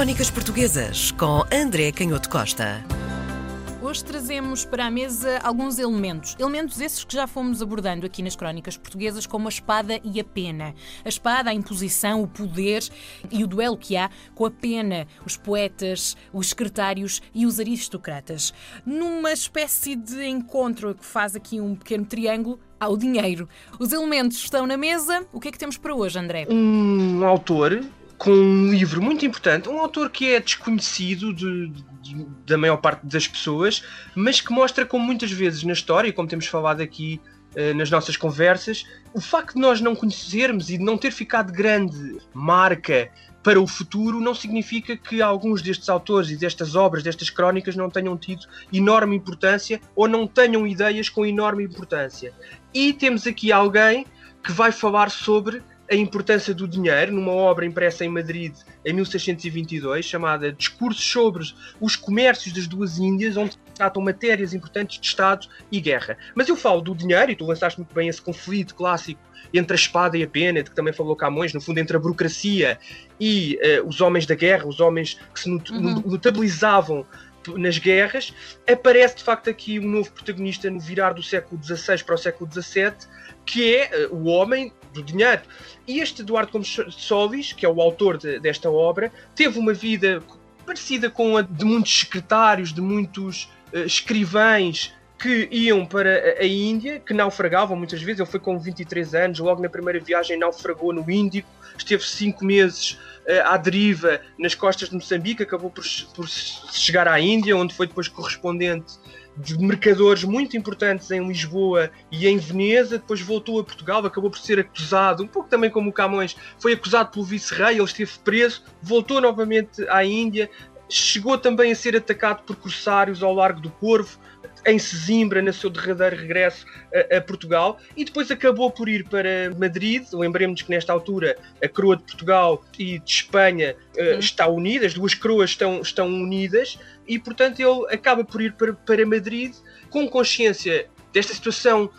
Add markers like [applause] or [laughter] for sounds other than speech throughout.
Crónicas Portuguesas com André Canhoto Costa. Hoje trazemos para a mesa alguns elementos. Elementos esses que já fomos abordando aqui nas crónicas portuguesas, como a espada e a pena. A espada, a imposição, o poder e o duelo que há com a pena, os poetas, os secretários e os aristocratas. Numa espécie de encontro que faz aqui um pequeno triângulo, há o dinheiro. Os elementos estão na mesa. O que é que temos para hoje, André? Um autor com um livro muito importante, um autor que é desconhecido de, de, da maior parte das pessoas, mas que mostra como muitas vezes na história, e como temos falado aqui uh, nas nossas conversas, o facto de nós não conhecermos e de não ter ficado grande marca para o futuro não significa que alguns destes autores e destas obras, destas crónicas, não tenham tido enorme importância ou não tenham ideias com enorme importância. E temos aqui alguém que vai falar sobre a importância do dinheiro numa obra impressa em Madrid em 1622, chamada Discursos sobre os Comércios das Duas Índias, onde tratam matérias importantes de Estado e guerra. Mas eu falo do dinheiro, e tu lançaste muito bem esse conflito clássico entre a espada e a pena, de que também falou Camões, no fundo entre a burocracia e uh, os homens da guerra, os homens que se not uhum. notabilizavam nas guerras, aparece de facto aqui um novo protagonista no virar do século XVI para o século XVII, que é uh, o homem do dinheiro. E este Eduardo Gomes Solis, que é o autor de, desta obra, teve uma vida parecida com a de muitos secretários, de muitos uh, escrivães que iam para a Índia, que naufragavam muitas vezes. Ele foi com 23 anos, logo na primeira viagem naufragou no Índico, esteve cinco meses uh, à deriva nas costas de Moçambique, acabou por, por chegar à Índia, onde foi depois correspondente de mercadores muito importantes em Lisboa e em Veneza, depois voltou a Portugal, acabou por ser acusado, um pouco também como o Camões, foi acusado pelo vice-rei, ele esteve preso, voltou novamente à Índia, chegou também a ser atacado por corsários ao largo do Corvo, em Sesimbra, no seu derradeiro regresso a, a, Portugal, e depois acabou por ir para Madrid. Lembremos que nesta altura a coroa de Portugal e de Espanha uh, está unida, as duas coroas estão, estão unidas, e portanto ele acaba por ir para, para Madrid com consciência desta situação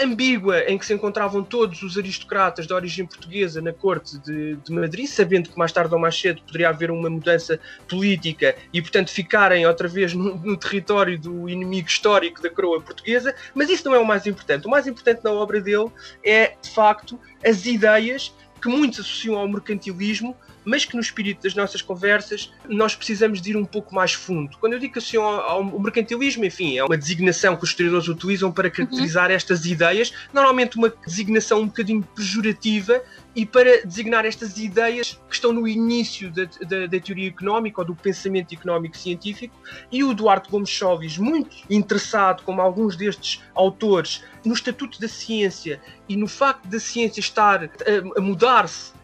ambígua em que se encontravam todos os aristocratas de origem portuguesa na corte de, de, Madrid, sabendo que mais tarde ou mais cedo poderia haver uma mudança política e, portanto, ficarem outra vez no, no território do inimigo histórico da coroa portuguesa, mas isso não é o mais importante. O mais importante na obra dele é, de facto, as ideias que muitos associam ao mercantilismo, mas que no espírito das nossas conversas nós precisamos de ir um pouco mais fundo. Quando eu digo que associam ao, mercantilismo, enfim, é uma designação que os historiadores utilizam para caracterizar uhum. estas ideias, normalmente uma designação um bocadinho pejorativa e para designar estas ideias que estão no início da, da, da, teoria económica ou do pensamento económico científico, e o Duarte Gomes Chovis, muito interessado, como alguns destes autores, no estatuto da ciência e no facto da ciência estar a, a mudar-se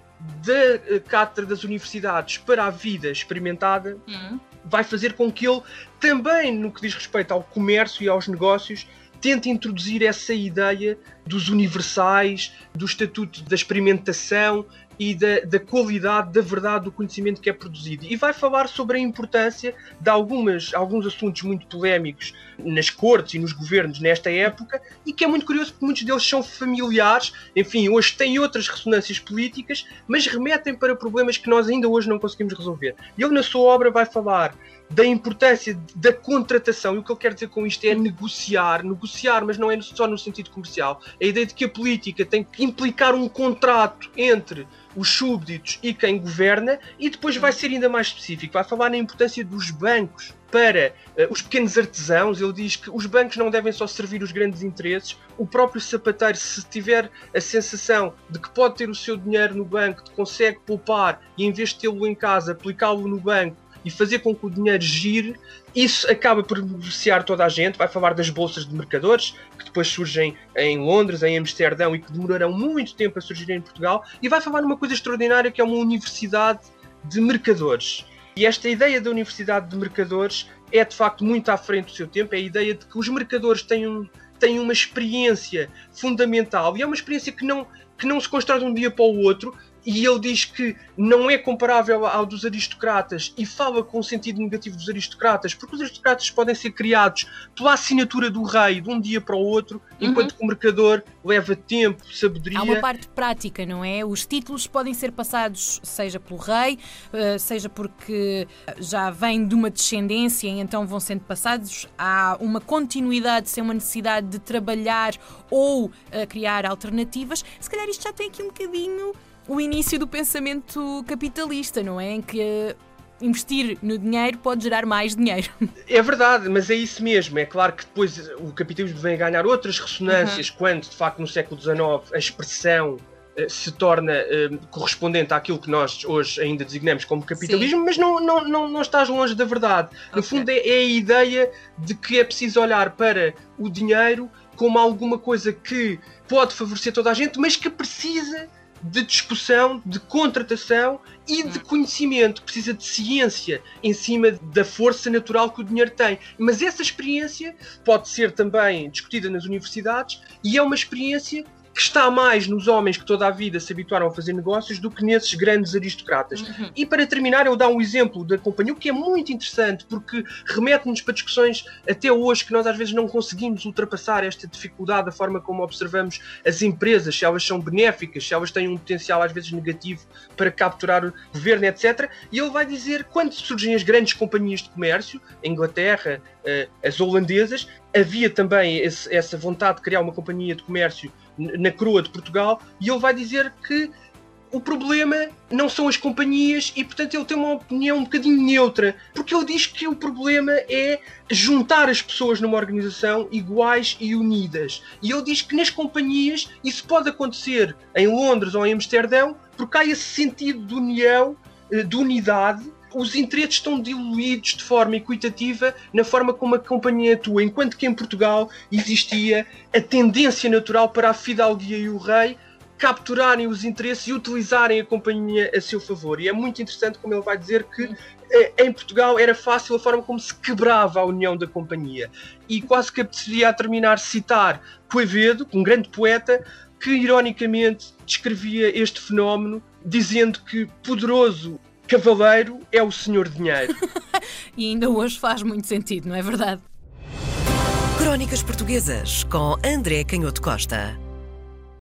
da eh, cátedra das universidades para a vida experimentada uhum. vai fazer com que ele também, no que diz respeito ao comércio e aos negócios, tente introduzir essa ideia dos universais, do estatuto da experimentação e da, da, qualidade da verdade do conhecimento que é produzido. E vai falar sobre a importância de algumas, alguns assuntos muito polémicos nas cortes e nos governos nesta época e que é muito curioso porque muitos deles são familiares, enfim, hoje têm outras ressonâncias políticas, mas remetem para problemas que nós ainda hoje não conseguimos resolver. Ele, na sua obra, vai falar da importância da contratação. E o que ele quer dizer com isto é negociar, negociar, mas não é só no sentido comercial. A ideia de que a política tem que implicar um contrato entre os súbditos e quem governa, e depois vai ser ainda mais específico. Vai falar na importância dos bancos para uh, os pequenos artesãos. Ele diz que os bancos não devem só servir os grandes interesses. O próprio sapateiro, se tiver a sensação de que pode ter o seu dinheiro no banco, consegue poupar e em vez de tê-lo em casa, aplicá-lo no banco e fazer com que o dinheiro gire, isso acaba por beneficiar toda a gente. Vai falar das bolsas de mercadores, que depois surgem em Londres, em Amsterdão e que demorarão muito tempo a surgir em Portugal. E vai falar numa coisa extraordinária que é uma universidade de mercadores. E esta ideia da universidade de mercadores é de facto muito à frente do seu tempo. É a ideia de que os mercadores têm, um, têm uma experiência fundamental e é uma experiência que não, que não se constrói de um dia para o outro, e ele diz que não é comparável ao dos aristocratas e fala com o sentido negativo dos aristocratas, porque os aristocratas podem ser criados pela assinatura do rei de um dia para o outro, uhum. enquanto que o mercador leva tempo, sabedoria. Há uma parte prática, não é? Os títulos podem ser passados, seja pelo rei, eh, seja porque já vêm de uma descendência e então vão sendo passados. Há uma continuidade sem uma necessidade de trabalhar ou uh, criar alternativas. Se calhar isto já tem aqui um bocadinho o início do pensamento capitalista, não é? Em que uh, investir no dinheiro pode gerar mais dinheiro. [laughs] É verdade, mas é isso mesmo. É claro que depois o capitalismo vem a ganhar outras ressonâncias uhum. quando, de facto, no século XIX a expressão uh, se torna uh, correspondente àquilo que nós hoje ainda designamos como capitalismo, Sim. mas não, não, não, não estás longe da verdade. No okay. fundo, é, é a ideia de que é preciso olhar para o dinheiro como alguma coisa que pode favorecer toda a gente, mas que precisa de discussão, de contratação e de hum. conhecimento. Precisa de ciência em cima da força natural que o dinheiro tem. Mas essa experiência pode ser também discutida nas universidades e é uma experiência que está mais nos homens que toda a vida se habituaram a fazer negócios do que nesses grandes aristocratas. Uhum. E para terminar, eu dar um exemplo da companhia, o que é muito interessante, porque remete-nos para discussões até hoje que nós às vezes não conseguimos ultrapassar esta dificuldade, da forma como observamos as empresas, se elas são benéficas, se elas têm um potencial às vezes negativo para capturar o governo, etc. E ele vai dizer quando surgem as grandes companhias de comércio, a Inglaterra, eh, as holandesas, havia também essa vontade de criar uma companhia de comércio na coroa de Portugal, e ele vai dizer que o problema não são as companhias e, portanto, ele tem uma opinião um bocadinho neutra, porque ele diz que o problema é juntar as pessoas numa organização iguais e unidas. E ele diz que nas companhias isso pode acontecer em Londres ou em Amsterdão, porque há esse sentido de união, eh, de unidade, os interesses estão diluídos de forma equitativa na forma como a companhia atua, enquanto que em Portugal existia a tendência natural para a fidalguia e o rei capturarem os interesses e utilizarem a companhia a seu favor. E é muito interessante como ele vai dizer que eh, em Portugal era fácil a forma como se quebrava a união da companhia. E quase que apetecia a terminar citar Coevedo, um grande poeta, que ironicamente descrevia este fenómeno dizendo que poderoso Cavaleiro é o senhor dinheiro. [laughs] e ainda hoje faz muito sentido, não é verdade? Crónicas Portuguesas com André Canhoto Costa.